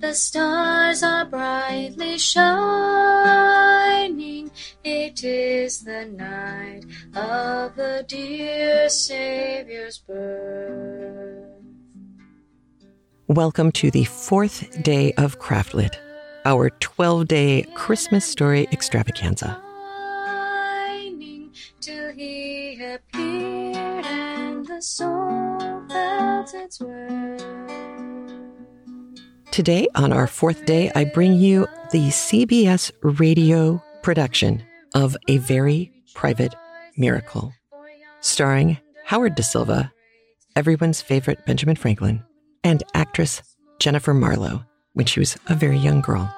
The stars are brightly shining. It is the night of the dear Savior's birth. Welcome to the fourth day of Craftlit, our 12 day Christmas story extravaganza. Till he appeared and the soul felt its worth. Today, on our fourth day, I bring you the CBS radio production of A Very Private Miracle, starring Howard Da Silva, everyone's favorite Benjamin Franklin, and actress Jennifer Marlowe when she was a very young girl.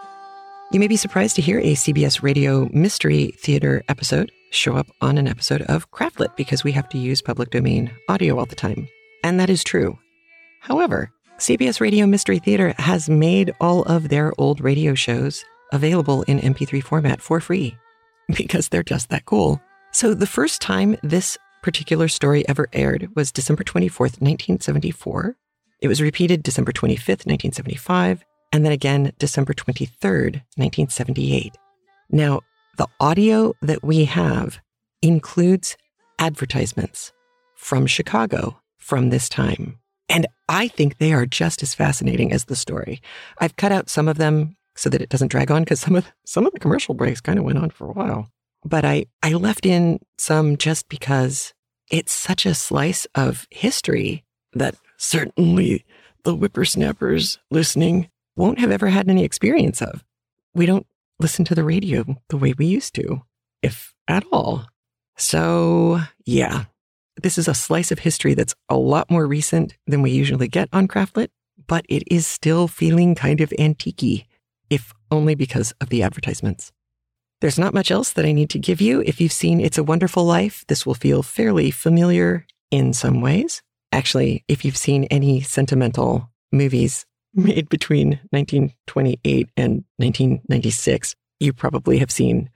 You may be surprised to hear a CBS radio mystery theater episode show up on an episode of Craftlit because we have to use public domain audio all the time. And that is true. However, CBS Radio Mystery Theater has made all of their old radio shows available in MP3 format for free because they're just that cool. So the first time this particular story ever aired was December 24th, 1974. It was repeated December 25th, 1975, and then again December 23rd, 1978. Now, the audio that we have includes advertisements from Chicago from this time. And I think they are just as fascinating as the story. I've cut out some of them so that it doesn't drag on because some of some of the commercial breaks kind of went on for a while. But I I left in some just because it's such a slice of history that certainly the whippersnappers listening won't have ever had any experience of. We don't listen to the radio the way we used to, if at all. So, yeah, this is a slice of history that's a lot more recent than we usually get on Craftlit, but it is still feeling kind of antique if only because of the advertisements. There's not much else that I need to give you. If you've seen It's a Wonderful Life, this will feel fairly familiar in some ways. Actually, if you've seen any sentimental movies made between 1928 and 1996, you probably have seen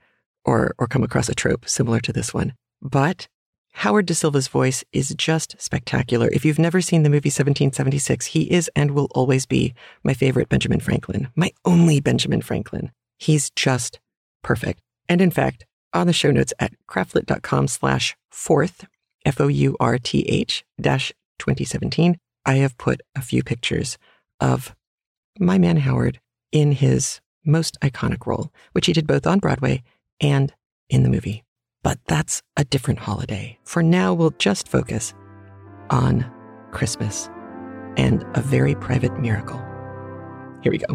or, or come across a trope similar to this one. But Howard Da Silva's voice is just spectacular. If you've never seen the movie 1776, he is and will always be my favorite Benjamin Franklin, my only Benjamin Franklin. He's just perfect. And in fact, on the show notes at craftlit.com slash fourth, F O U R T H dash 2017, I have put a few pictures of my man Howard in his most iconic role, which he did both on Broadway and in the movie. But that's a different holiday. For now, we'll just focus on Christmas and a very private miracle. Here we go.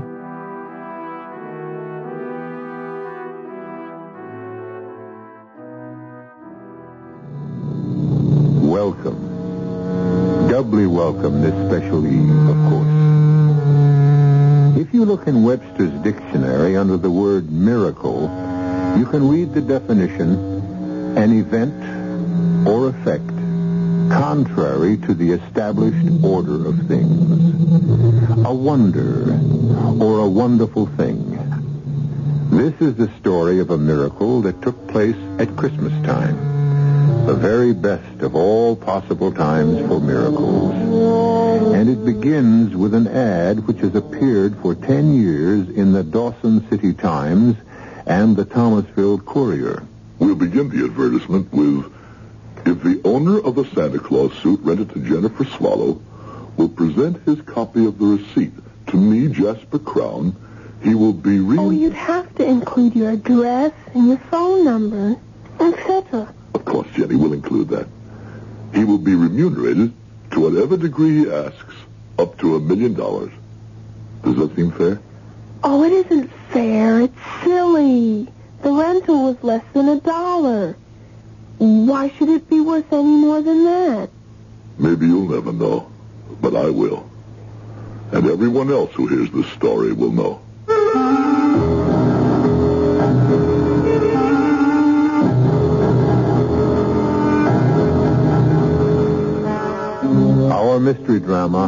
Welcome. Doubly welcome this special eve, of course. If you look in Webster's dictionary under the word miracle, you can read the definition, an event or effect contrary to the established order of things. A wonder or a wonderful thing. This is the story of a miracle that took place at Christmas time. The very best of all possible times for miracles. And it begins with an ad which has appeared for 10 years in the Dawson City Times and the Thomasville Courier. We'll begin the advertisement with, if the owner of the Santa Claus suit rented to Jennifer Swallow will present his copy of the receipt to me, Jasper Crown, he will be re- Oh, you'd have to include your address and your phone number, etc. Of course, Jenny will include that. He will be remunerated to whatever degree he asks, up to a million dollars. Does that seem fair? Oh, it isn't fair. It's silly. The rental was less than a dollar. Why should it be worth any more than that? Maybe you'll never know, but I will. And everyone else who hears this story will know. Our mystery drama,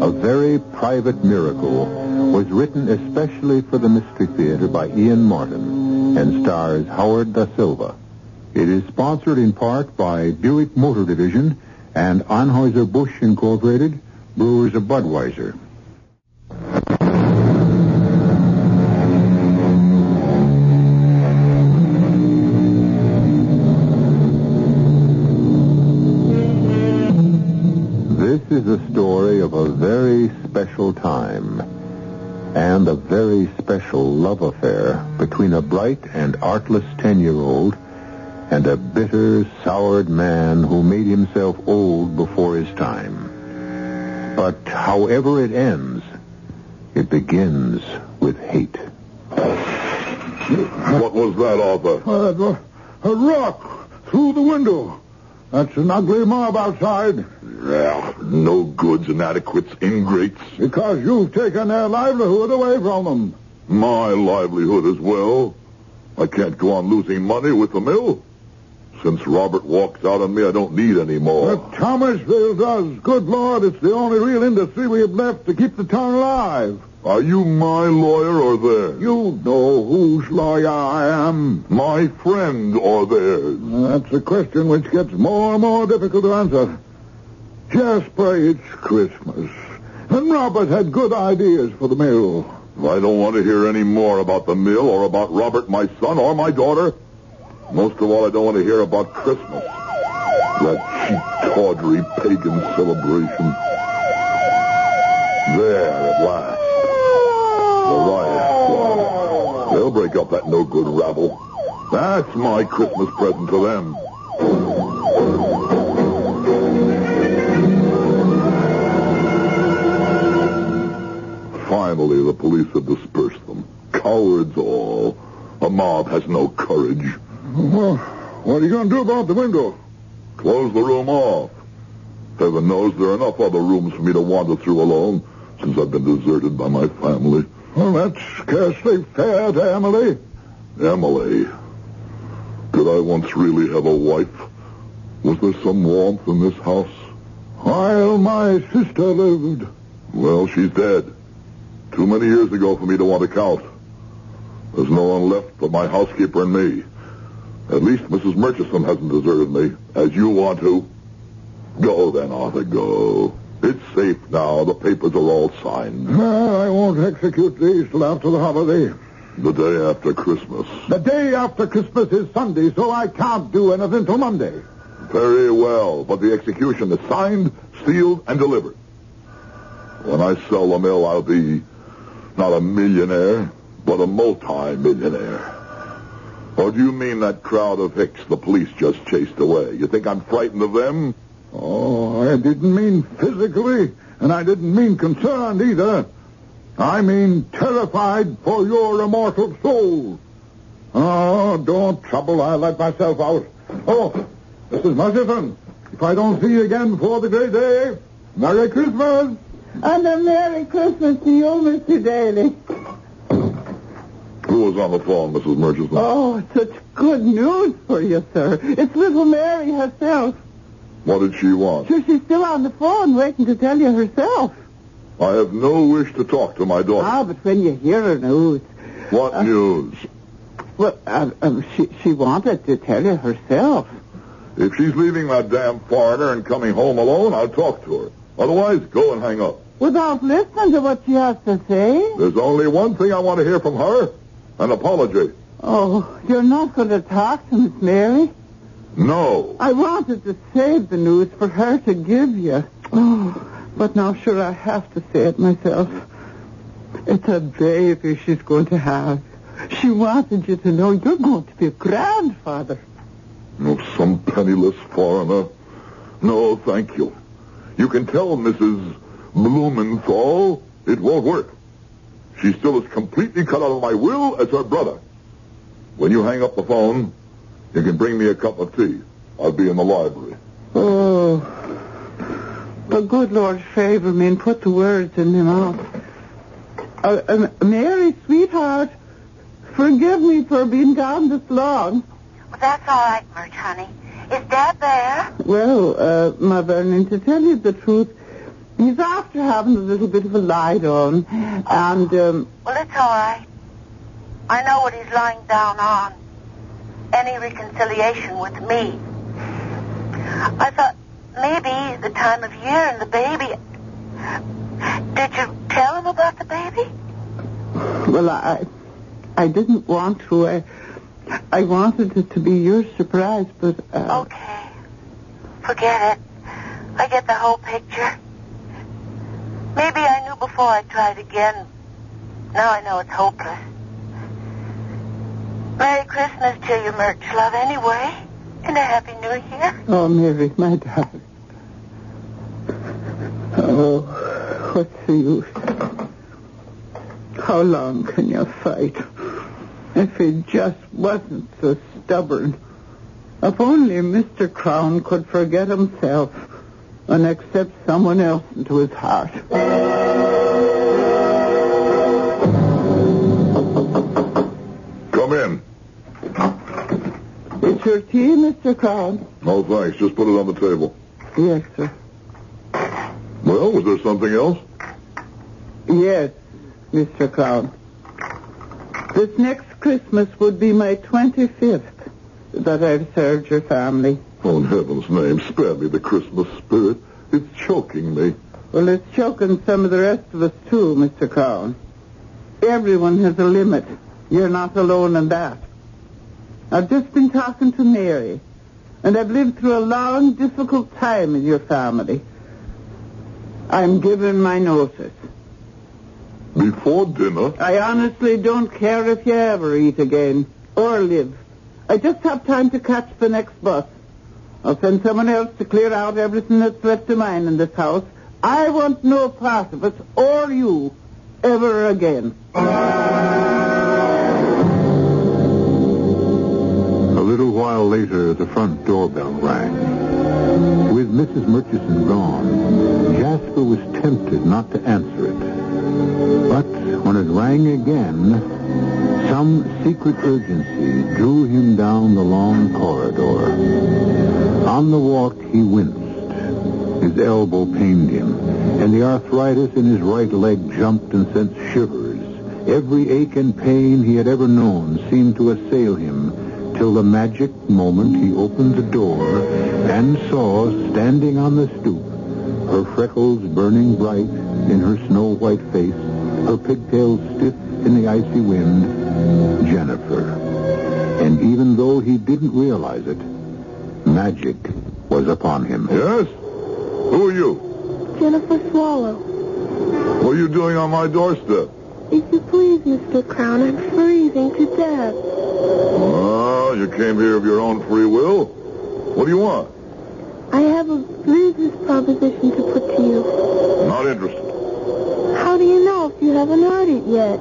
A Very Private Miracle, was written especially for the Mystery Theater by Ian Martin and stars Howard Da Silva. It is sponsored in part by Buick Motor Division and Anheuser-Busch Incorporated, Brewers of Budweiser. This is a story of a very special time and a very special love affair between a bright and artless 10-year-old and a bitter, soured man who made himself old before his time. But however it ends, it begins with hate. What was that, Arthur? Uh, a rock through the window. That's an ugly mob outside. Yeah, no goods, inadequates, ingrates. Because you've taken their livelihood away from them. My livelihood as well. I can't go on losing money with the mill. Since Robert walked out on me, I don't need any more. But Thomasville does. Good Lord, it's the only real industry we have left to keep the town alive. Are you my lawyer or theirs? You know whose lawyer I am. My friend or theirs? That's a question which gets more and more difficult to answer. Jasper, it's Christmas. And Robert had good ideas for the mill. I don't want to hear any more about the mill or about Robert, my son, or my daughter. Most of all, I don't want to hear about Christmas. That cheap, tawdry, pagan celebration. There, at last. They'll break up that no-good rabble. That's my Christmas present to them. Finally, the police have dispersed them. Cowards all. A mob has no courage. Well, what are you going to do about the window? Close the room off. Heaven knows there are enough other rooms for me to wander through alone since I've been deserted by my family. Well, that's scarcely fair to Emily. Emily. Did I once really have a wife? Was there some warmth in this house? While my sister lived. Well, she's dead. Too many years ago for me to want to count. There's no one left but my housekeeper and me. At least Mrs. Murchison hasn't deserted me, as you want to. Go then, Arthur, go. It's safe now. The papers are all signed. No, I won't execute these till after the holiday. The day after Christmas. The day after Christmas is Sunday, so I can't do anything till Monday. Very well, but the execution is signed, sealed, and delivered. When I sell the mill, I'll be not a millionaire, but a multi-millionaire. Or do you mean that crowd of hicks the police just chased away? You think I'm frightened of them? Oh, I didn't mean physically, and I didn't mean concerned either. I mean terrified for your immortal soul. Oh, don't trouble. I'll let myself out. Oh, Mrs. Murchison, if I don't see you again before the great day, Merry Christmas. And a Merry Christmas to you, Mr. Daly. Who was on the phone, Mrs. Murchison? Oh, such good news for you, sir. It's little Mary herself. What did she want? Sure, she's still on the phone waiting to tell you herself. I have no wish to talk to my daughter. Ah, but when you hear her news... What uh, news? Well, uh, um, she, she wanted to tell you herself. If she's leaving that damn foreigner and coming home alone, I'll talk to her. Otherwise, go and hang up. Without listening to what she has to say? There's only one thing I want to hear from her. An apology. Oh, you're not going to talk to Miss Mary? No. I wanted to save the news for her to give you. Oh, but now sure I have to say it myself. It's a baby she's going to have. She wanted you to know you're going to be a grandfather. No, some penniless foreigner. No, thank you. You can tell Mrs. Blumenthal it won't work. She's still as completely cut out of my will as her brother. When you hang up the phone, you can bring me a cup of tea. I'll be in the library. Oh, the good Lord favor me and put the words in my mouth. Uh, uh, Mary, sweetheart, forgive me for being gone this long. Well, that's all right, Murch, honey. Is Dad there? Well, uh, my Vernon, to tell you the truth, he's after having a little bit of a lie down, and um, Well, it's all right. I know what he's lying down on. Any reconciliation with me. I thought maybe the time of year and the baby. Did you tell him about the baby? well, I, I didn't want to. I, I wanted it to be your surprise, but uh, Okay. Forget it. I get the whole picture. Maybe I knew before I tried again. Now I know it's hopeless. Merry Christmas to you, Murch Love, anyway. And a Happy New Year. Oh, Mary, my darling. Oh, what's the use? How long can you fight? If he just wasn't so stubborn. If only Mr. Crown could forget himself and accept someone else into his heart. Your tea, Mr. Crown? No, thanks. Just put it on the table. Yes, sir. Well, was there something else? Yes, Mr. Crown. This next Christmas would be my 25th that I've served your family. Oh, in heaven's name, spare me the Christmas spirit. It's choking me. Well, it's choking some of the rest of us, too, Mr. Crown. Everyone has a limit. You're not alone in that. I've just been talking to Mary, and I've lived through a long, difficult time in your family. I'm giving my notice. Before dinner? I honestly don't care if you ever eat again or live. I just have time to catch the next bus. I'll send someone else to clear out everything that's left of mine in this house. I want no part of it or you ever again. While later, the front doorbell rang. With Mrs. Murchison gone, Jasper was tempted not to answer it. But when it rang again, some secret urgency drew him down the long corridor. On the walk, he winced. His elbow pained him, and the arthritis in his right leg jumped and sent shivers. Every ache and pain he had ever known seemed to assail him till the magic moment he opened the door and saw, standing on the stoop, her freckles burning bright in her snow-white face, her pigtails stiff in the icy wind, Jennifer. And even though he didn't realize it, magic was upon him. Yes? Who are you? Jennifer Swallow. What are you doing on my doorstep? If you please, Mr. Crown, I'm freezing to death. Oh, you came here of your own free will? What do you want? I have a business proposition to put to you. Not interested. How do you know if you haven't heard it yet?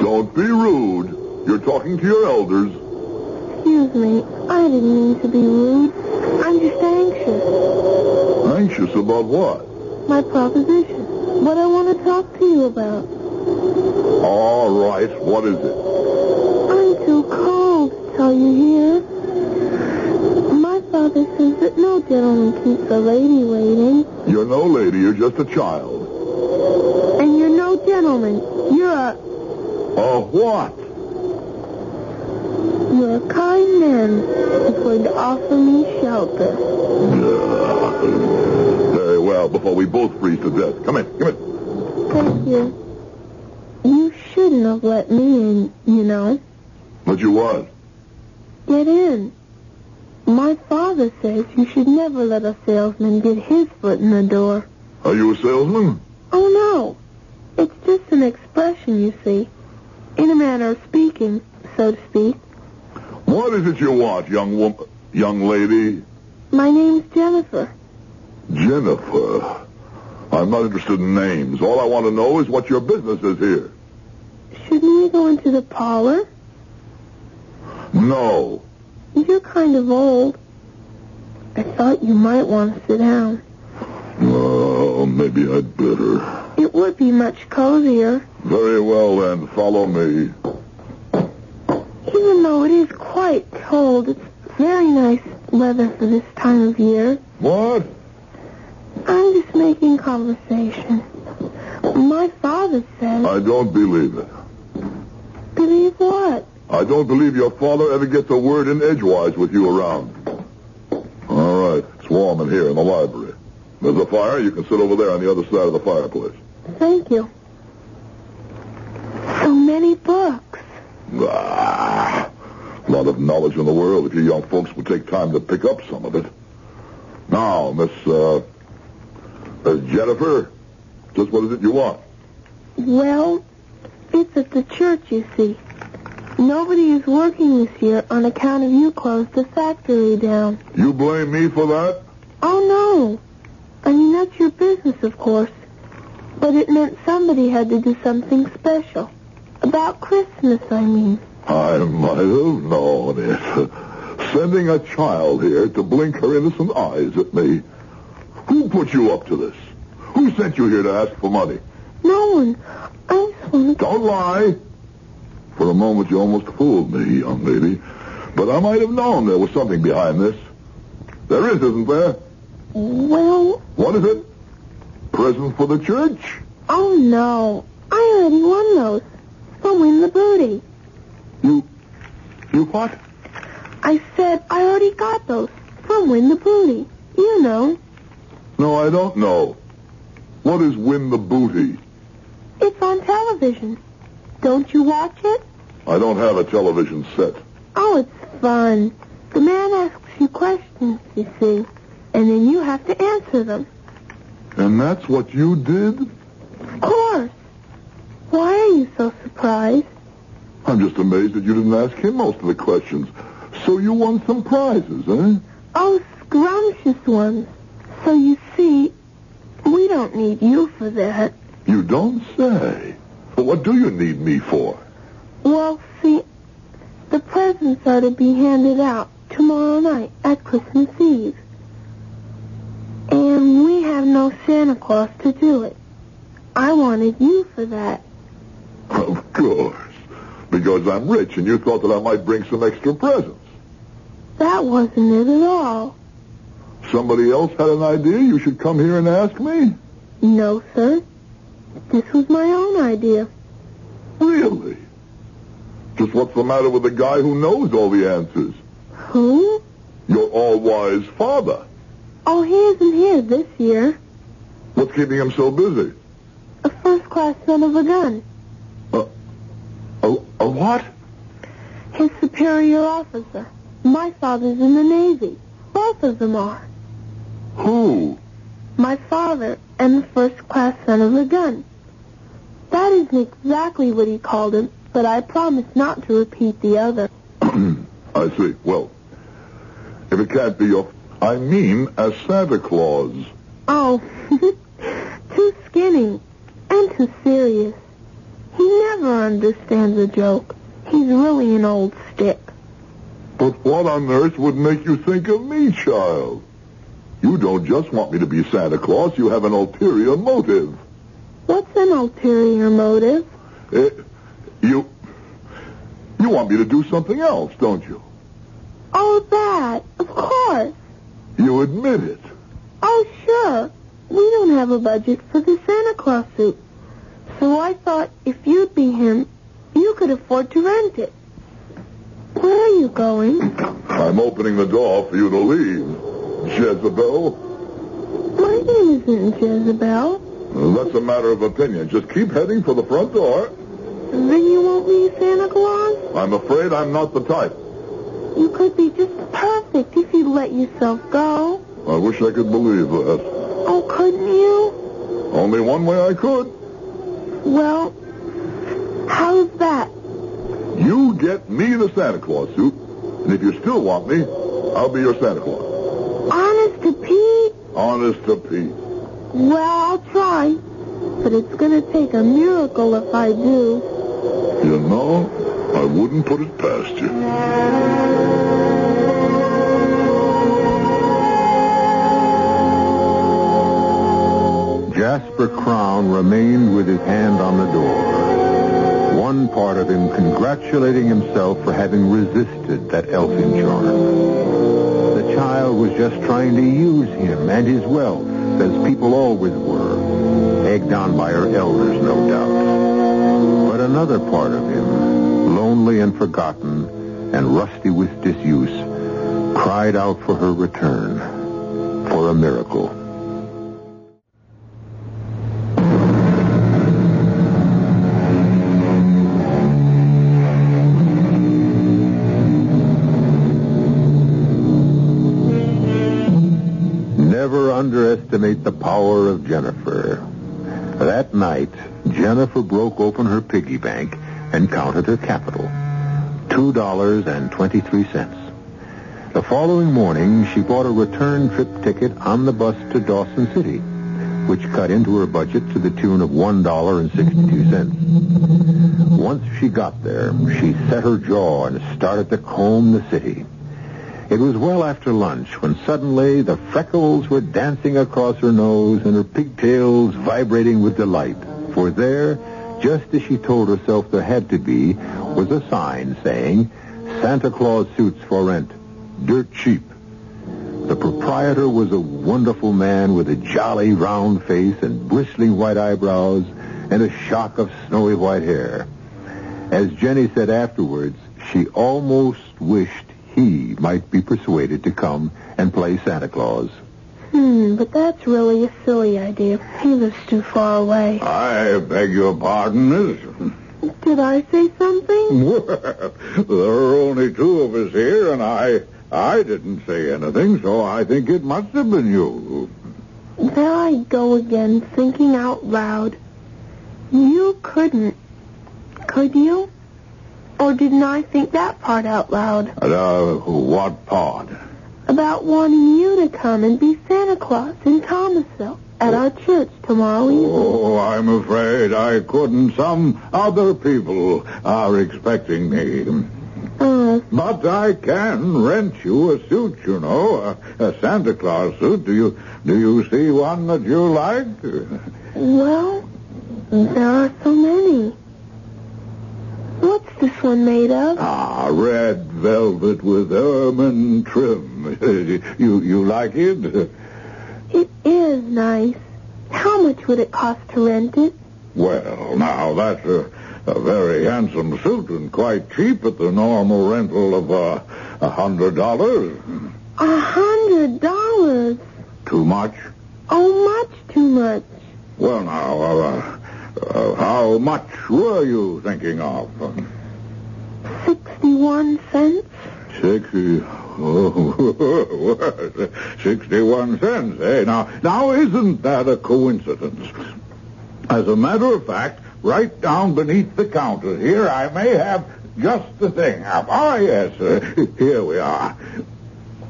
Don't be rude. You're talking to your elders. Excuse me, I didn't mean to be rude. I'm just anxious. Anxious about what? My proposition. What I want to talk to you about. All right. What is it? I'm too tell you here. My father says that no gentleman keeps a lady waiting. You're no lady. You're just a child. And you're no gentleman. You're a... A what? You're a kind man who's going to offer me shelter. Very well, before we both freeze to death. Come in. Come in. Thank you. You shouldn't have let me in, you know. But you want? Get in. My father says you should never let a salesman get his foot in the door. Are you a salesman? Oh, no. It's just an expression, you see. In a manner of speaking, so to speak. What is it you want, young woman, young lady? My name's Jennifer. Jennifer. I'm not interested in names. All I want to know is what your business is here. Shouldn't we go into the parlor? No. You're kind of old. I thought you might want to sit down. Oh, maybe I'd better. It would be much cozier. Very well, then. Follow me. Even though it is quite cold, it's very nice weather for this time of year. What? I'm just making conversation. My father says... I don't believe it. Believe what? I don't believe your father ever gets a word in edgewise with you around. All right. It's warm in here in the library. There's a fire. You can sit over there on the other side of the fireplace. Thank you. So many books. Ah, a lot of knowledge in the world if you young folks would take time to pick up some of it. Now, Miss, uh, Miss Jennifer, Just what is it you want? Well, it's at the church, you see. Nobody is working this year on account of you closed the factory down. You blame me for that? Oh, no. I mean, that's your business, of course. But it meant somebody had to do something special. About Christmas, I mean. I might have known it. Sending a child here to blink her innocent eyes at me. Who put you up to this? Who sent you here to ask for money? No one. I just want to... Don't lie. For a moment, you almost fooled me, young lady. But I might have known there was something behind this. There is, isn't there? Well, What is it? Present for the church? oh, no. I already won those. From Win the Booty. You... You what? I said I already got those. From Win the Booty. You know. No, I don't know. What is Win the Booty? It's on television. Don't you watch it? I don't have a television set. Oh, it's fun. The man asks you questions, you see, and then you have to answer them. And that's what you did? Of course. Why are you so surprised? I'm just amazed that you didn't ask him most of the questions. So you won some prizes, eh? Oh, scrumptious ones. So you see, we don't need you for that. You don't say. What do you need me for? Well, see, the presents are to be handed out tomorrow night at Christmas Eve. And we have no Santa Claus to do it. I wanted you for that. Of course. Because I'm rich and you thought that I might bring some extra presents. That wasn't it at all. Somebody else had an idea you should come here and ask me? No, sir. This was my own idea. Really? Just what's the matter with the guy who knows all the answers? Who? Your all-wise father. Oh, he isn't here this year. What's keeping him so busy? A first-class son of a gun. A, a what? His superior officer. My father's in the Navy. Both of them are. Who? My father and the first-class son of a gun. That isn't exactly what he called him, but I promise not to repeat the other. I see. Well, if it can't be your... I mean as Santa Claus. Oh, too skinny and too serious. He never understands a joke. He's really an old stick. But what on earth would make you think of me, child? You don't just want me to be Santa Claus. You have an ulterior motive. What's an ulterior motive? Eh, you... You want me to do something else, don't you? Oh, that. Of course. You admit it. Oh, sure. We don't have a budget for the Santa Claus suit. So I thought if you'd be him, you could afford to rent it. Where are you going? I'm opening the door for you to leave, Jezebel. My name isn't Jezebel. That's a matter of opinion. Just keep heading for the front door. Then you won't be Santa Claus? I'm afraid I'm not the type. You could be just perfect if you'd let yourself go. I wish I could believe that. Oh, couldn't you? Only one way I could. Well, how's that? You get me the Santa Claus suit, and if you still want me, I'll be your Santa Claus. Honest to Pete? Honest to Pete. Well, I'll try. But it's going to take a miracle if I do. You know, I wouldn't put it past you. Jasper Crown remained with his hand on the door. One part of him congratulating himself for having resisted that elfin charm. Child was just trying to use him and his wealth, as people always were, egged on by her elders, no doubt. But another part of him, lonely and forgotten and rusty with disuse, cried out for her return, for a miracle. Jennifer. That night, Jennifer broke open her piggy bank and counted her capital. $2.23. The following morning, she bought a return trip ticket on the bus to Dawson City, which cut into her budget to the tune of $1.62. Once she got there, she set her jaw and started to comb the city. It was well after lunch when suddenly the freckles were dancing across her nose and her pigtails vibrating with delight. For there, just as she told herself there had to be, was a sign saying, Santa Claus suits for rent, dirt cheap. The proprietor was a wonderful man with a jolly round face and bristling white eyebrows and a shock of snowy white hair. As Jenny said afterwards, she almost wished he might be persuaded to come and play Santa Claus. Hmm, but that's really a silly idea. He lives too far away. I beg your pardon, miss. Did I say something? Well, there are only two of us here, and I I didn't say anything, so I think it must have been you. There I go again, thinking out loud. You couldn't, could you? Or didn't I think that part out loud? Uh, what part? About wanting you to come and be Santa Claus in Thomasville at our church tomorrow evening. Oh, I'm afraid I couldn't. Some other people are expecting me. Uh, But I can rent you a suit, you know, a, a Santa Claus suit. Do you do you see one that you like? well, there are so many. This one made of? Ah, red velvet with ermine trim. you you like it? It is nice. How much would it cost to rent it? Well, now that's a, a very handsome suit and quite cheap at the normal rental of uh, a hundred dollars. A hundred dollars. Too much? Oh, much too much. Well, now, uh, uh, how much were you thinking of? Sixty-one cents. Sixty. Oh, 61 cents, eh? Now, now, isn't that a coincidence? As a matter of fact, right down beneath the counter here, I may have just the thing. Ah, yes, uh, here we are.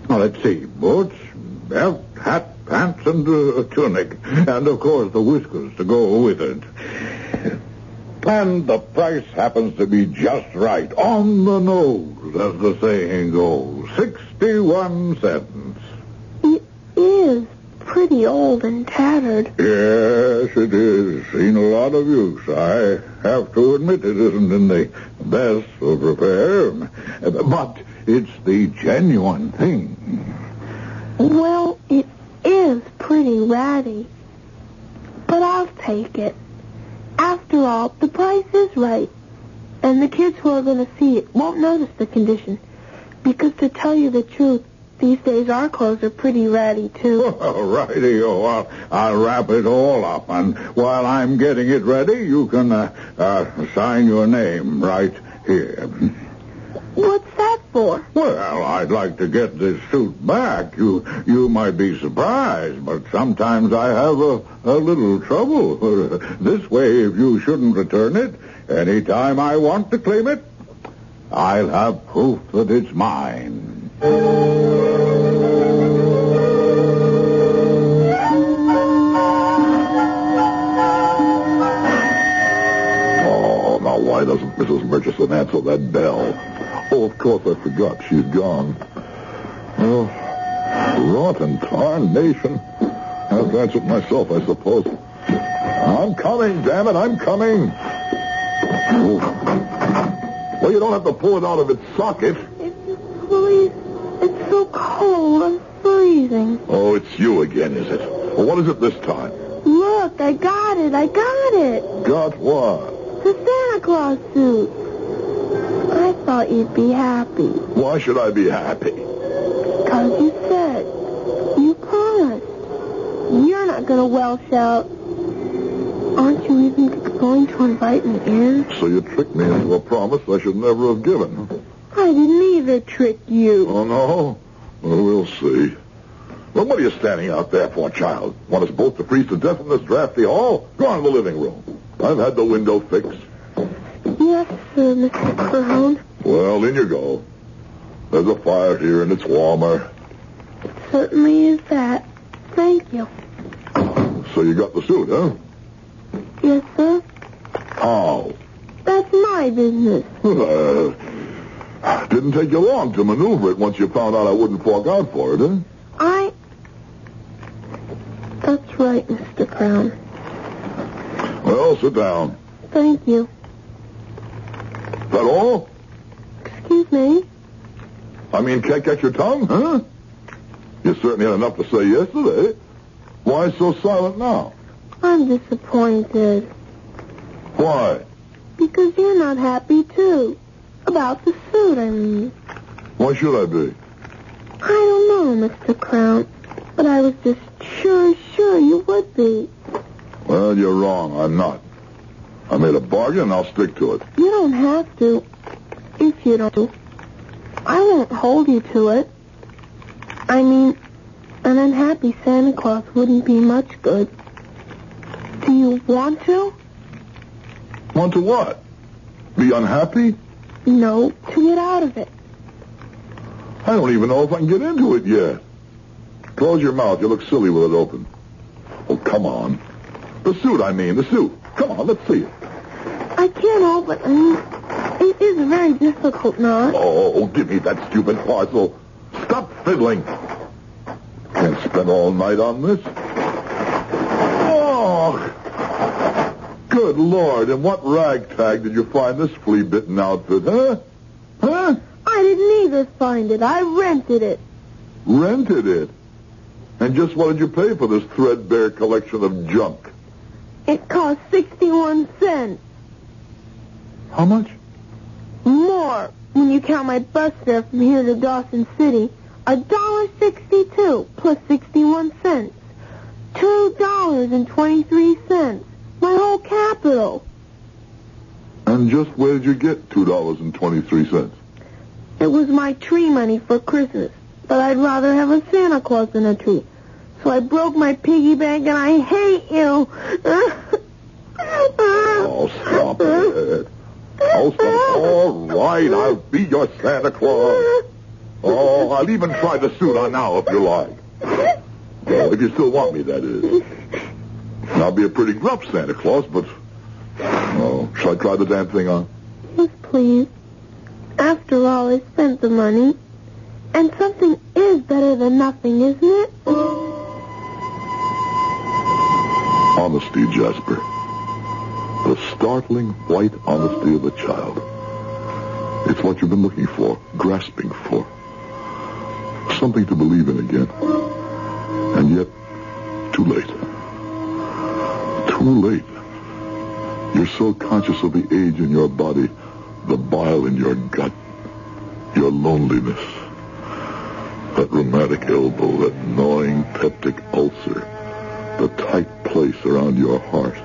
Now, let's see. Boots, belt, hat, pants, and uh, a tunic. And, of course, the whiskers to go with it. And the price happens to be just right. On the nose, as the saying goes. 61 cents. It is pretty old and tattered. Yes, it is. Seen a lot of use. I have to admit it isn't in the best of repair. But it's the genuine thing. Well, it is pretty ratty. But I'll take it. After all, the price is right. And the kids who are going to see it won't notice the condition. Because to tell you the truth, these days our clothes are pretty ratty, too. All righty-o. I'll, I'll wrap it all up. And while I'm getting it ready, you can uh, uh, sign your name right here. What's that for? Well, I'd like to get this suit back. You you might be surprised, but sometimes I have a, a little trouble. This way, if you shouldn't return it, any time I want to claim it, I'll have proof that it's mine. Oh, now why doesn't Mrs. Murchison answer that bell? Oh, of course I forgot. She's gone. Oh, rotten tarnation. I'll answer it myself, I suppose. I'm coming, damn it, I'm coming. Oh. Well, you don't have to pull it out of its socket. Please, it's so cold. I'm freezing. Oh, it's you again, is it? Well, what is it this time? Look, I got it. I got it. Got what? The Santa Claus suit. I thought you'd be happy. Why should I be happy? Because you said. You promised. You're not going to Welsh out. Aren't you even going to invite me in? So you tricked me into a promise I should never have given. I didn't either trick you. Oh, no? Well, we'll see. Well, what are you standing out there for, child? Want us both to freeze to death in this drafty hall? Go on to the living room. I've had the window fixed. Yes, sir, Mr. Crown. Well, in you go. There's a fire here, and it's warmer. Certainly is that. Thank you. So you got the suit, huh? Yes, sir. How? That's my business. Uh, didn't take you long to maneuver it once you found out I wouldn't fork out for it, huh? I... That's right, Mr. Crown. Well, sit down. Thank you. That all? Excuse me? I mean, can't catch your tongue, huh? You certainly had enough to say yesterday. Why so silent now? I'm disappointed. Why? Because you're not happy, too. About the suit, I mean. Why should I be? I don't know, Mr. Crown. But I was just sure, sure you would be. Well, you're wrong. I'm not. I made a bargain, and I'll stick to it. You don't have to. If you don't. I won't hold you to it. I mean, an unhappy Santa Claus wouldn't be much good. Do you want to? Want to what? Be unhappy? No, to get out of it. I don't even know if I can get into it yet. Close your mouth. You look silly with it open. Oh, come on. The suit, I mean, the suit. Come on, let's see it. I can't open. I mean, it is very difficult, not. Oh, give me that stupid parcel. Stop fiddling. Can't spend all night on this. Oh, good Lord. In what ragtag did you find this flea-bitten outfit, huh? Huh? I didn't either find it. I rented it. Rented it. And just what did you pay for this threadbare collection of junk? It cost 61 cents. How much? More when you count my bus fare from here to Dawson City. A dollar sixty-two plus sixty-one cents. Two dollars and twenty-three cents. My whole capital. And just where did you get $2.23? It was my tree money for Christmas, but I'd rather have a Santa Claus than a tree. So I broke my piggy bank, and I hate you. Oh, stop it. Stop. All right, I'll be your Santa Claus. Oh, I'll even try the suit on now if you like. Well, if you still want me, that is. I'll be a pretty gruff Santa Claus, but... Oh, shall I try the damn thing on? Yes, please. After all, I spent the money. And something is better than nothing, isn't it? Honesty, Jasper. The startling white honesty of a child. It's what you've been looking for, grasping for. Something to believe in again. And yet, too late. Too late. You're so conscious of the age in your body, the bile in your gut, your loneliness, that rheumatic elbow, that gnawing peptic ulcer, the tight place around your heart.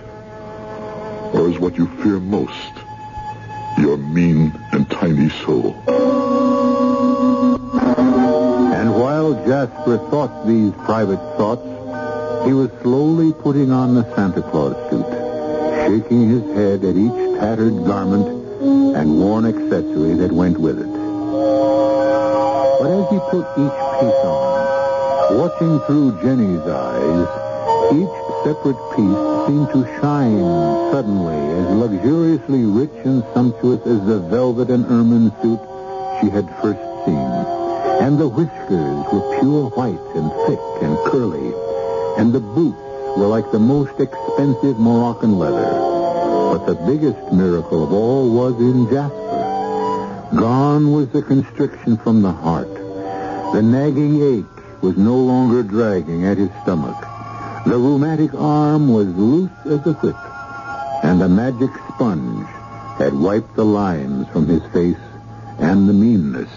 Or is what you fear most your mean and tiny soul? And while Jasper thought these private thoughts, he was slowly putting on the Santa Claus suit, shaking his head at each tattered garment and worn accessory that went with it. But as he put each piece on, watching through Jenny's eyes, each separate piece seemed to shine suddenly as luxuriously rich and sumptuous as the velvet and ermine suit she had first seen. And the whiskers were pure white and thick and curly, and the boots were like the most expensive Moroccan leather. But the biggest miracle of all was in Jasper. Gone was the constriction from the heart. The nagging ache was no longer dragging at his stomach. The rheumatic arm was loose as a whip, and the magic sponge had wiped the lines from his face and the meanness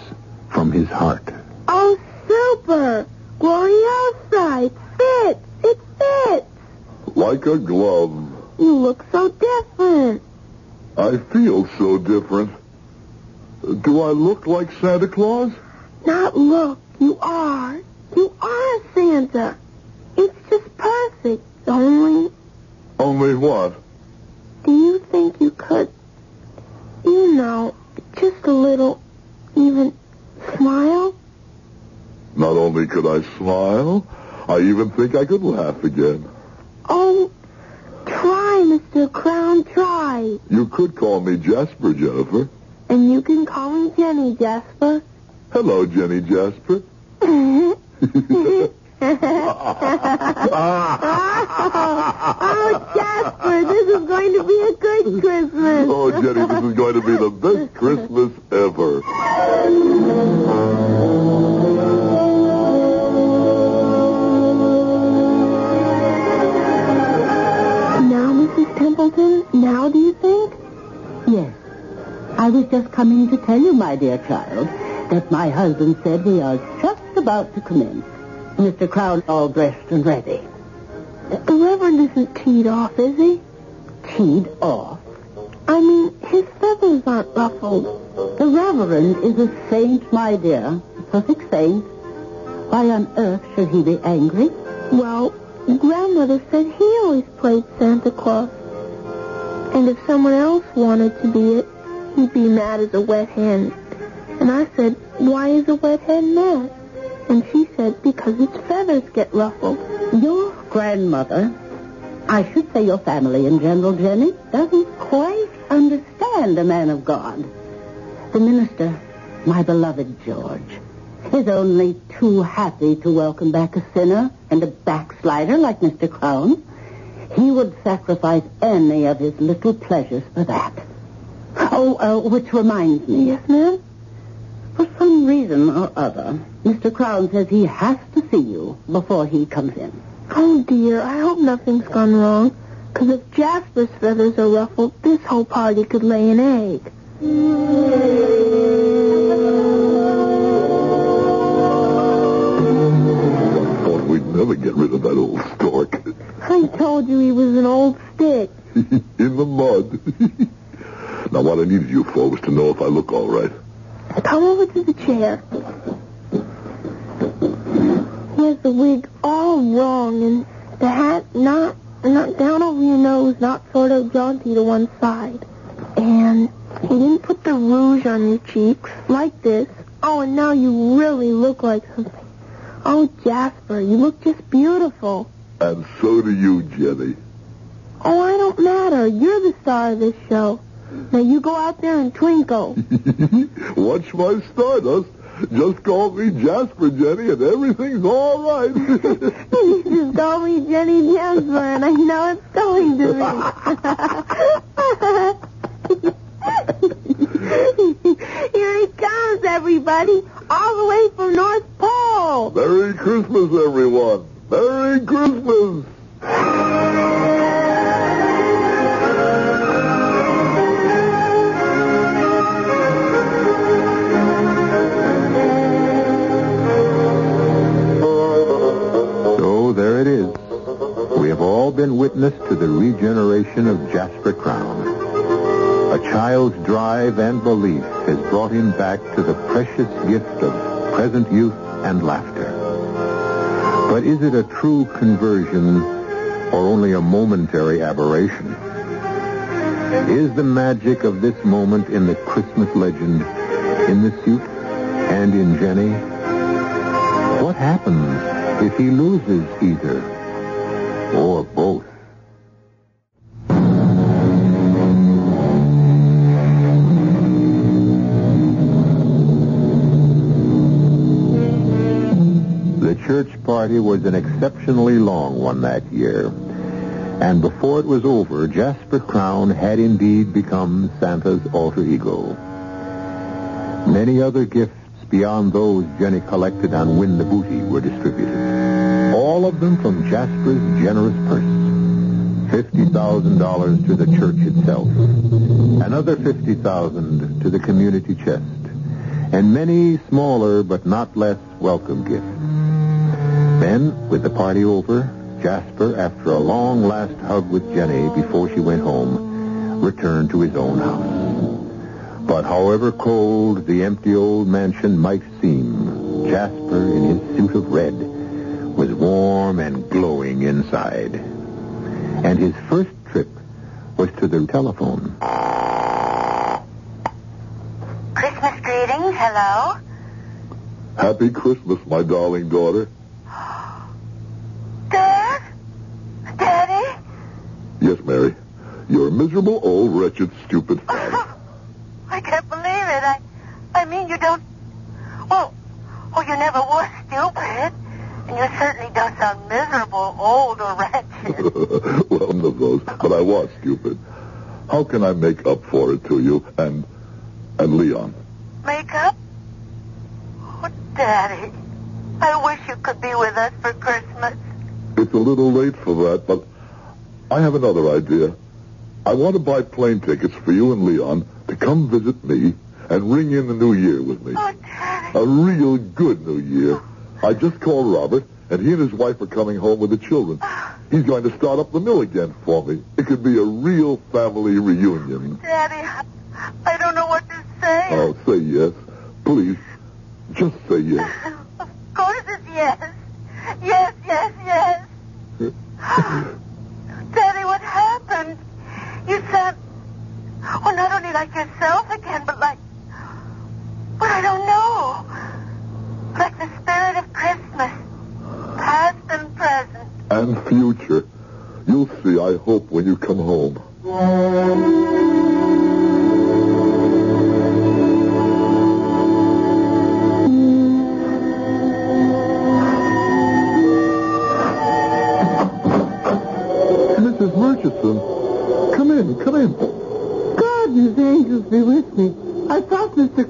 from his heart. Oh, super! Gloriosa! It fits! It fits! Like a glove. You look so different. I feel so different. Do I look like Santa Claus? Not look. You are. You are Santa. It's just perfect. Only, Only what? do you think you could, you know, just a little, even smile? Not only could I smile, I even think I could laugh again. Oh, try, Mr. Crown, try. You could call me Jasper, Jennifer. And you can call me Jenny, Jasper. Hello, Jenny Jasper. oh, Jasper, this is going to be a good Christmas. Oh, Jenny, this is going to be the best Christmas ever. Now, Mrs. Templeton, now do you think? Yes. I was just coming to tell you, my dear child, that my husband said we are just about to commence. Mr. Crown all dressed and ready. Uh, the Reverend isn't teed off, is he? Teed off. I mean, his feathers aren't ruffled. The Reverend is a saint, my dear. A perfect saint. Why on earth should he be angry? Well, Grandmother said he always played Santa Claus. And if someone else wanted to be it, he'd be mad as a wet hen. And I said, why is a wet hen mad? And she said, because its feathers get ruffled. Your grandmother, I should say your family in general, Jenny, doesn't quite understand a man of God. The minister, my beloved George, is only too happy to welcome back a sinner and a backslider like Mr. Crown. He would sacrifice any of his little pleasures for that. Oh, uh, which reminds me. Yes, ma'am? For some reason or other, Mr. Crown says he has to see you before he comes in. Oh, dear, I hope nothing's gone wrong. Because if Jasper's feathers are ruffled, this whole party could lay an egg. Thought we'd never get rid of that old stork. I told you he was an old stick. In the mud. now, what I needed you for was to know if I look all right. Come over to the chair. He has the wig all wrong, and the hat not not down over your nose, not sort of jaunty to one side. And he didn't put the rouge on your cheeks like this. Oh, and now you really look like something. Oh, Jasper, you look just beautiful. And so do you, Jenny. Oh, I don't matter. You're the star of this show. Now you go out there and twinkle. Watch my stardust. Just call me Jasper, Jenny, and everything's all right. You just call me Jenny Jasper, and I know it's going to be. Here he comes, everybody, all the way from North Pole. Merry Christmas, everyone. Merry Christmas. Have all been witness to the regeneration of Jasper Crown. A child's drive and belief has brought him back to the precious gift of present youth and laughter. But is it a true conversion or only a momentary aberration? Is the magic of this moment in the Christmas legend in the suit and in Jenny? What happens if he loses either party was an exceptionally long one that year. And before it was over, Jasper Crown had indeed become Santa's alter ego. Many other gifts beyond those Jenny collected on Win the Booty were distributed. All of them from Jasper's generous purse. $50,000 to the church itself. Another 50000 to the community chest. And many smaller but not less welcome gifts. Then, with the party over, Jasper, after a long last hug with Jenny before she went home, returned to his own house. But however cold the empty old mansion might seem, Jasper, in his suit of red, was warm and glowing inside. And his first trip was to the telephone. Christmas greetings. Hello. Happy Christmas, my darling daughter. Dad? Daddy? Yes, Mary. You're a miserable, old, wretched, stupid father. I can't believe it. I, I mean, you don't. Well, well, you never were stupid, and you certainly don't sound miserable, old, or wretched. well, none of those, but I was stupid. How can I make up for it to you and and Leon? Make up? Oh, Daddy, I wish you could be with us for Christmas. It's a little late for that, but I have another idea. I want to buy plane tickets for you and Leon to come visit me and ring in the new year with me. Oh, Daddy. A real good new year. I just called Robert, and he and his wife are coming home with the children. He's going to start up the mill again for me. It could be a real family reunion. Daddy, I don't know what to say. Oh, say yes. Please, just say yes. Of course it's yes. Yes, yes, yes. You sound, well, not only like yourself again, but like, but I don't know. Like the spirit of Christmas, past and present. And future. You'll see, I hope, when you come home.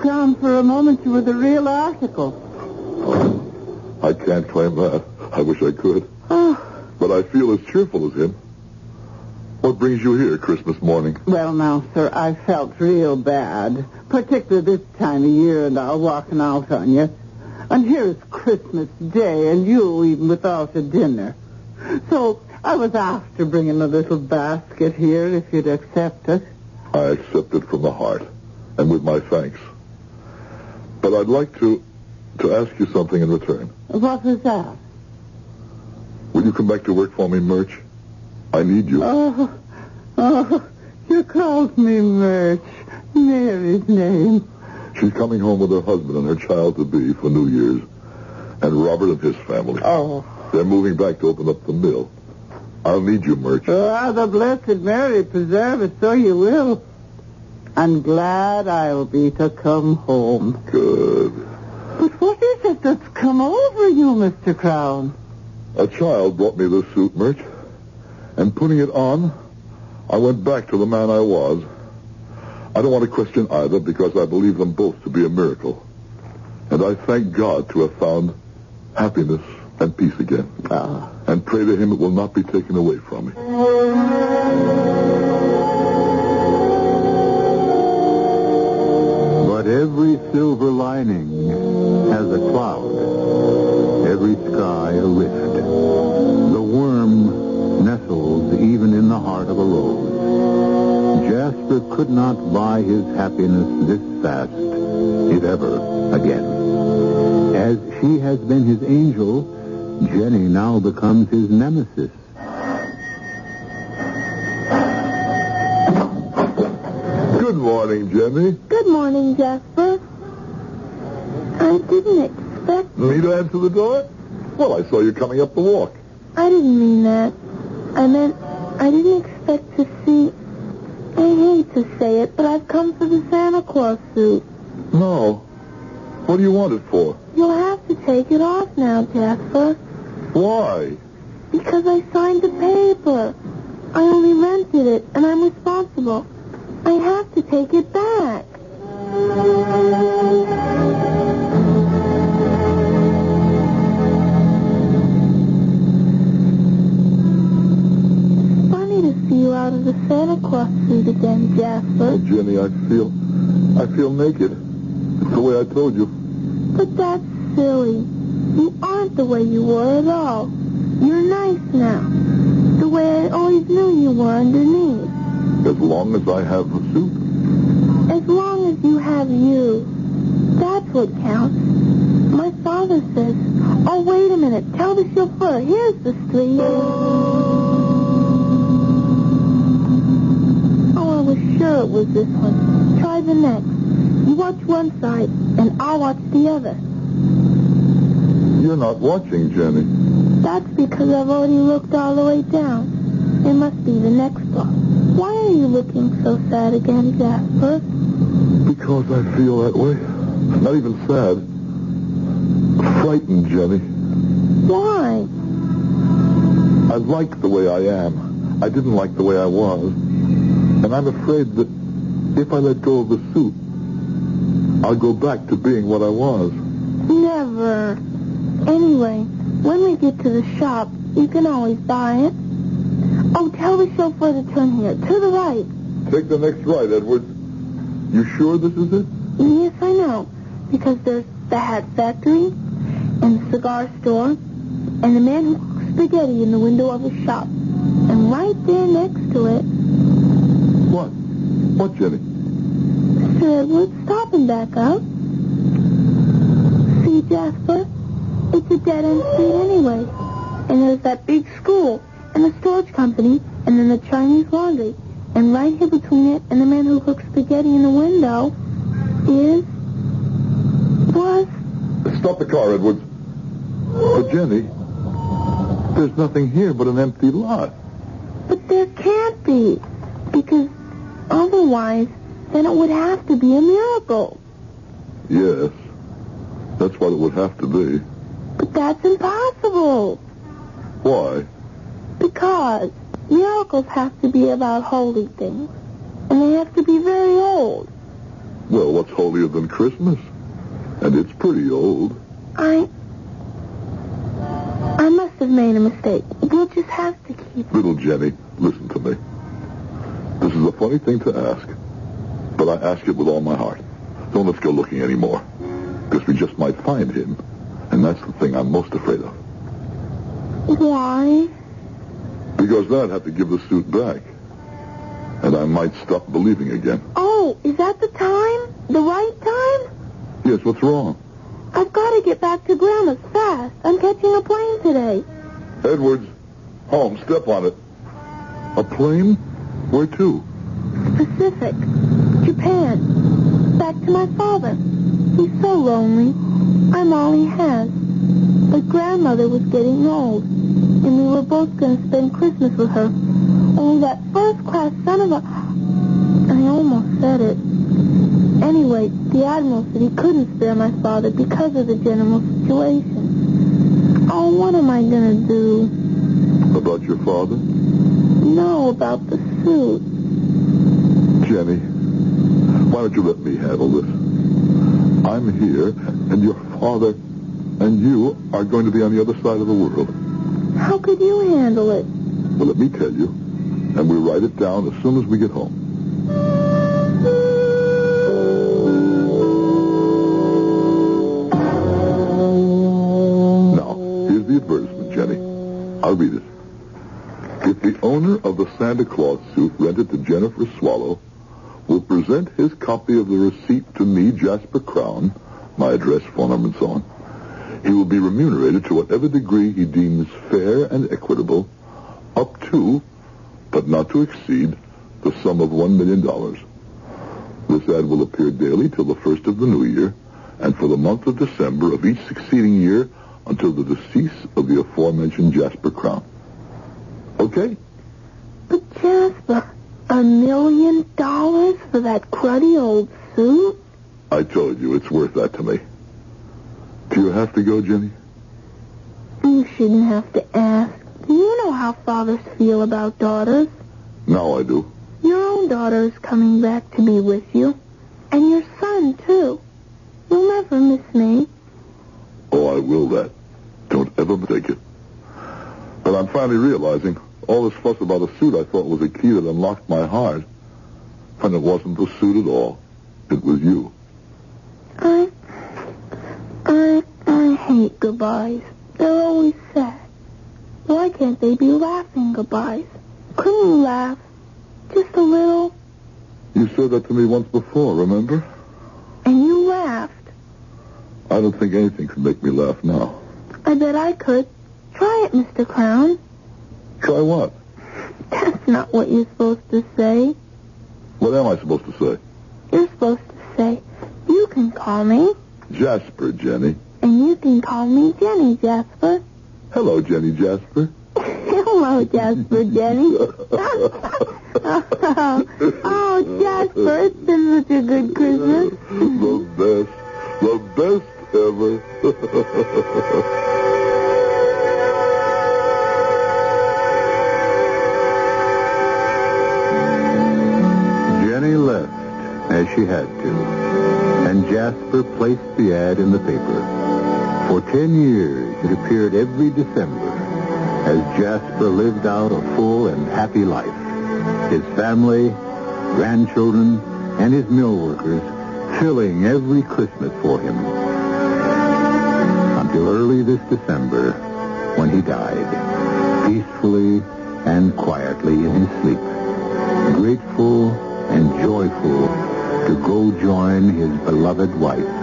Crown, for a moment you were the real article. I can't claim that. I wish I could. Oh, But I feel as cheerful as him. What brings you here Christmas morning? well, now, sir, I felt real bad, particularly this time of year and all walking out on you. And here's Christmas Day, and you even without a dinner. So I was after bringing a little basket here, if you'd accept it. I accept it from the heart, and with my thanks. But I'd like to to ask you something in return. What was that? Will you come back to work for me, Murch? I need you. Oh, oh, you called me Murch. Mary's name. She's coming home with her husband and her child to be for New Year's, and Robert and his family. Oh. They're moving back to open up the mill. I'll need you, Murch. Ah, the Blessed Mary preserve us, so you will. And glad I'll be to come home. Good. But what is it that's come over you, Mr. Crown? A child brought me this suit, Murch, and putting it on, I went back to the man I was. I don't want to question either because I believe them both to be a miracle. And I thank God to have found happiness and peace again. Ah. And pray to him it will not be taken away from me. Every silver lining has a cloud, every sky a rift. The worm nestles even in the heart of a rose. Jasper could not buy his happiness this fast, if ever, again. As she has been his angel, Jenny now becomes his nemesis. Morning, Jenny. Good morning, Jasper. I didn't expect... Me to answer the door? Well, I saw you coming up the walk. I didn't mean that. I meant I didn't expect to see... I hate to say it, but I've come for the Santa Claus suit. No. What do you want it for? You'll have to take it off now, Jasper, Why? because I signed the paper. I only rented it, and I'm responsible. I have to take it back. Funny to see you out of the Santa Claus suit again, Jasper. Oh, Jenny, I feel, I feel naked. It's the way I told you. But that's silly. You aren't the way you were at all. You're nice now. The way I always knew you were underneath. As long as I have the soup. As long as you have you. That's what counts. My father says, oh, wait a minute. Tell the chauffeur. Here's the street. Oh, I was sure it was this one. Try the next. You watch one side, and I'll watch the other. You're not watching, Jenny. That's because I've already looked all the way down. It must be the next block. Why are you looking so sad again, Jasper? Because I feel that way. Not even sad. Frightened, Jenny. Why? I like the way I am. I didn't like the way I was. And I'm afraid that if I let go of the suit, I'll go back to being what I was. Never. Anyway, when we get to the shop, you can always buy it. Oh, tell the chauffeur to turn here, to the right. Take the next right, Edward. You sure this is it? Yes, I know. Because there's the hat factory, and the cigar store, and the man who cooks spaghetti in the window of his shop. And right there next to it, What? What, Jenny? Sir Edward, stop and back up. See, Jasper? It's a dead-end street anyway. And there's that big school, and the storage company, and then the Chinese laundry. And right here between it and the man who cooks spaghetti in the window is... was... Stop the car, Edwards. But, Jenny, there's nothing here but an empty lot. But there can't be. Because otherwise, then it would have to be a miracle. Yes. That's what it would have to be. But that's impossible. Why? Because miracles have to be about holy things. And they have to be very old. Well, what's holier than Christmas? And it's pretty old. I... I must have made a mistake. We'll just have to keep... Little Jenny, listen to me. This is a funny thing to ask, but I ask it with all my heart. Don't let's go looking anymore, because we just might find him, and that's the thing I'm most afraid of. Why? Because then I'd have to give the suit back, and I might stop believing again. Oh, is that the time? The right time? Yes, what's wrong? I've got to get back to Grandma's fast. I'm catching a plane today. Edwards, home, step on it. A plane? Where to? Pacific. Japan. Back to my father. He's so lonely. I'm all he has. But grandmother was getting old, and we were both going to spend Christmas with her. Only that first-class son of a... I almost said it. Anyway, the Admiral said he couldn't spare my father because of the general situation. Oh, what am I going to do? About your father? No, about the suit. Jenny, why don't you let me handle this? I'm here, and your father and you are going to be on the other side of the world. How could you handle it? Well, let me tell you, and we'll write it down as soon as we get home. Now, here's the advertisement, Jenny. I'll read it. If the owner of the Santa Claus suit rented to Jennifer Swallow will present his copy of the receipt to me, Jasper Crown, my address, phone number, and so on, he will be remunerated to whatever degree he deems fair and equitable, up to, but not to exceed, the sum of one million dollars. This ad will appear daily till the first of the new year, and for the month of December of each succeeding year until the decease of the aforementioned Jasper Crown. Okay? But Jasper, a million dollars for that cruddy old suit? I told you it's worth that to me. Do you have to go, Jenny? You shouldn't have to ask. You know how fathers feel about daughters. Now I do. Your own daughter is coming back to be with you. And your son, too. You'll never miss me. Oh, I will that. Don't ever mistake it. But I'm finally realizing all this fuss about a suit I thought was a key that unlocked my heart. And it wasn't the suit at all. It was you. I... I hate goodbyes. They're always sad. Why can't they be laughing goodbyes? Couldn't you laugh? Just a little? You said that to me once before, remember? And you laughed. I don't think anything could make me laugh now. I bet I could. Try it, Mr. Crown. Try what? That's not what you're supposed to say. What am I supposed to say? You're supposed to say, you can call me, Jasper, Jenny. And call me Jenny, Jasper. Hello, Jenny Jasper. Hello, Jasper, Jenny. oh, Jasper, it's been such a good Christmas. the best. The best ever. Jenny left, as she had to, and Jasper placed the ad in the paper. For ten years, it appeared every December as Jasper lived out a full and happy life. His family, grandchildren, and his mill workers filling every Christmas for him. Until early this December, when he died, peacefully and quietly in his sleep, grateful and joyful to go join his beloved wife.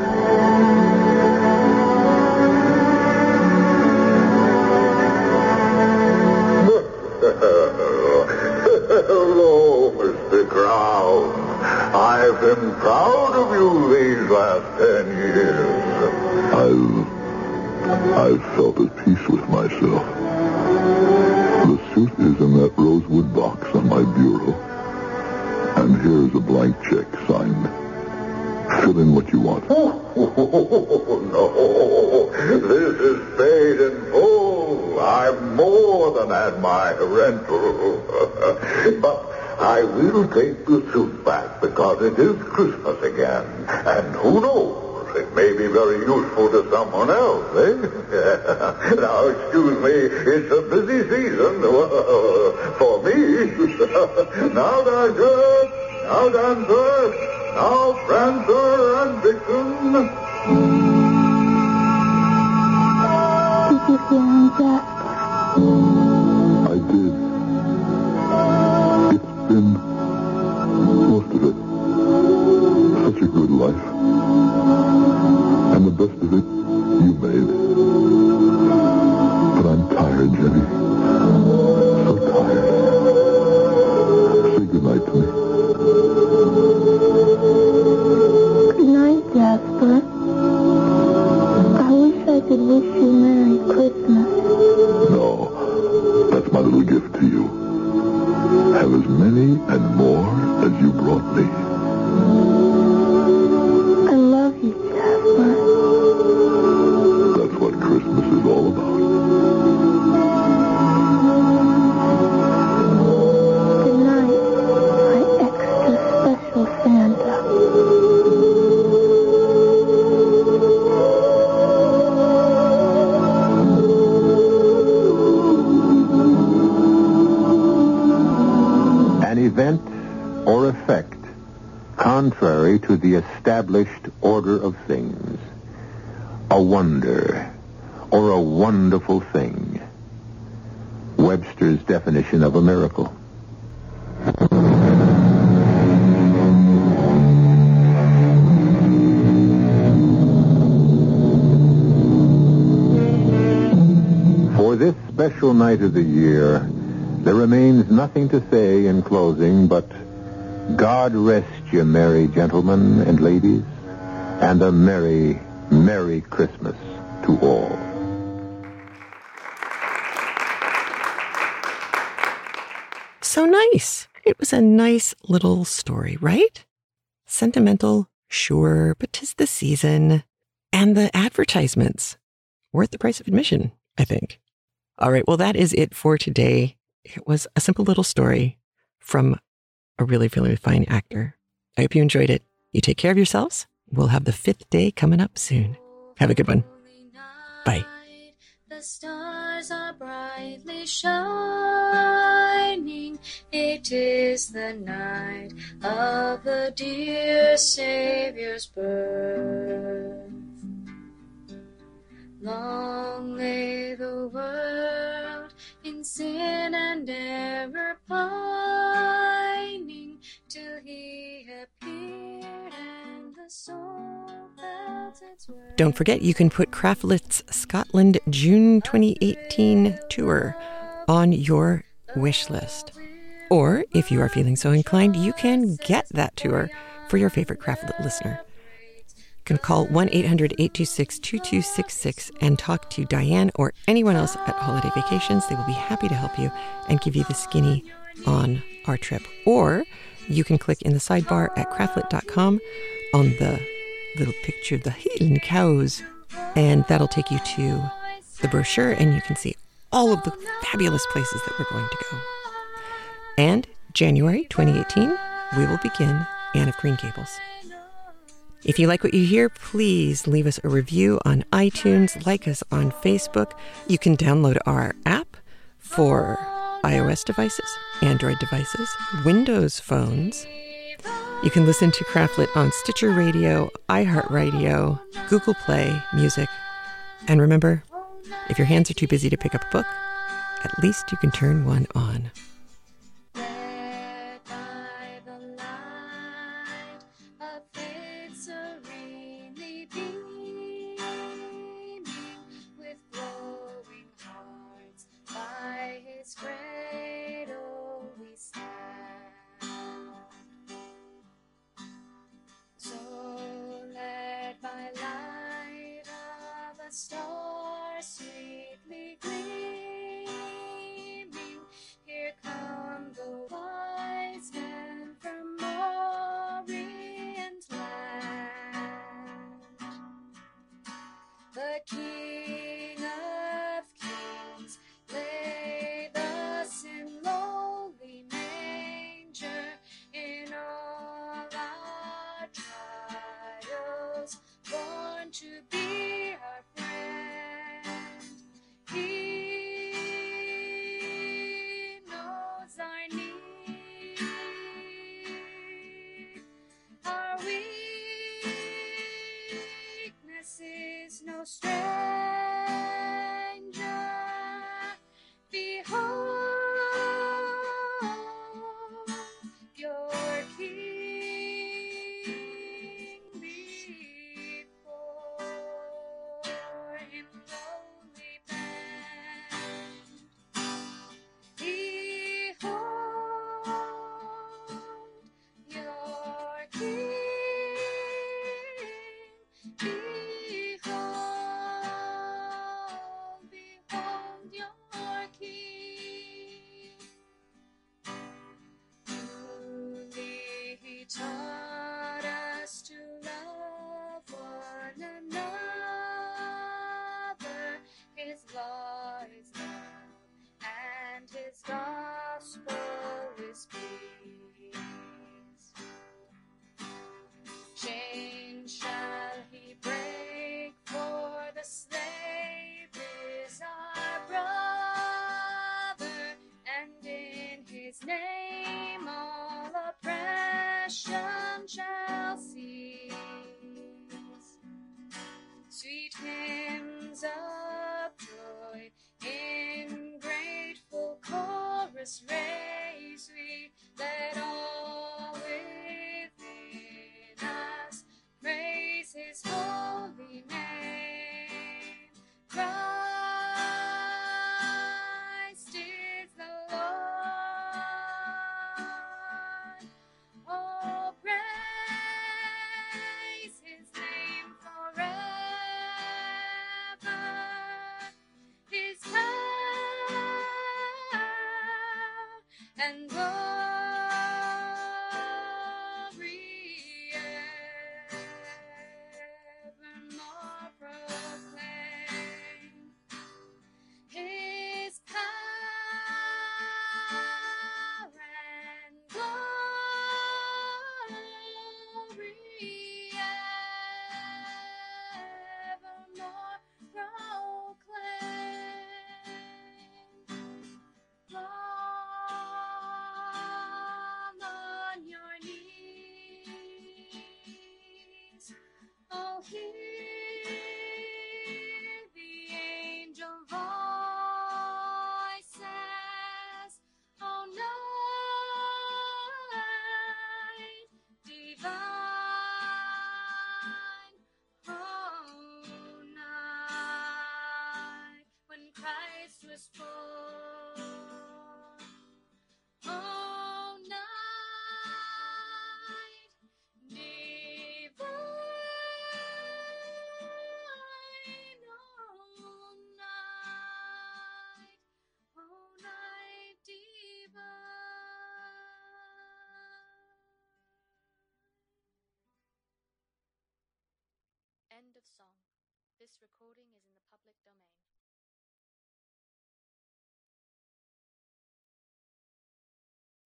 Take the suit back because it is Christmas again. And who knows? It may be very useful to someone else, eh? now, excuse me, it's a busy season for me. now, Dancer, now, Dancer, now, Prancer and Vixen. Did you life. And the best of it you made. But I'm tired, Jenny. So tired. Say goodnight to me. Good night, Jasper. I wish I could wish you Merry Christmas. The established order of things. A wonder or a wonderful thing. Webster's definition of a miracle. For this special night of the year, there remains nothing to say in closing but God rest you, merry gentlemen and ladies, and a merry, merry Christmas to all. So nice. It was a nice little story, right? Sentimental, sure, but 'tis the season. And the advertisements. Worth the price of admission, I think. All right, well, that is it for today. It was a simple little story from a really, really fine actor. I hope you enjoyed it. You take care of yourselves. We'll have the fifth day coming up soon. Have a good one. Bye. The stars are brightly shining. It is the night of the dear Savior's birth. Long lay the world in sin and error pining Don't forget, you can put CraftLit's Scotland June 2018 tour on your wish list. Or, if you are feeling so inclined, you can get that tour for your favorite Craftlet listener. You can call 1 800 826 2266 and talk to Diane or anyone else at Holiday Vacations. They will be happy to help you and give you the skinny on our trip. Or you can click in the sidebar at craftlit.com on the little picture of the hidden cows, and that'll take you to the brochure, and you can see all of the fabulous places that we're going to go. And January 2018, we will begin Anne of Green Gables. If you like what you hear, please leave us a review on iTunes, like us on Facebook. You can download our app for iOS devices, Android devices, Windows phones. You can listen to CraftLit on Stitcher Radio, iHeartRadio, Google Play, Music. And remember, if your hands are too busy to pick up a book, at least you can turn one on. This recording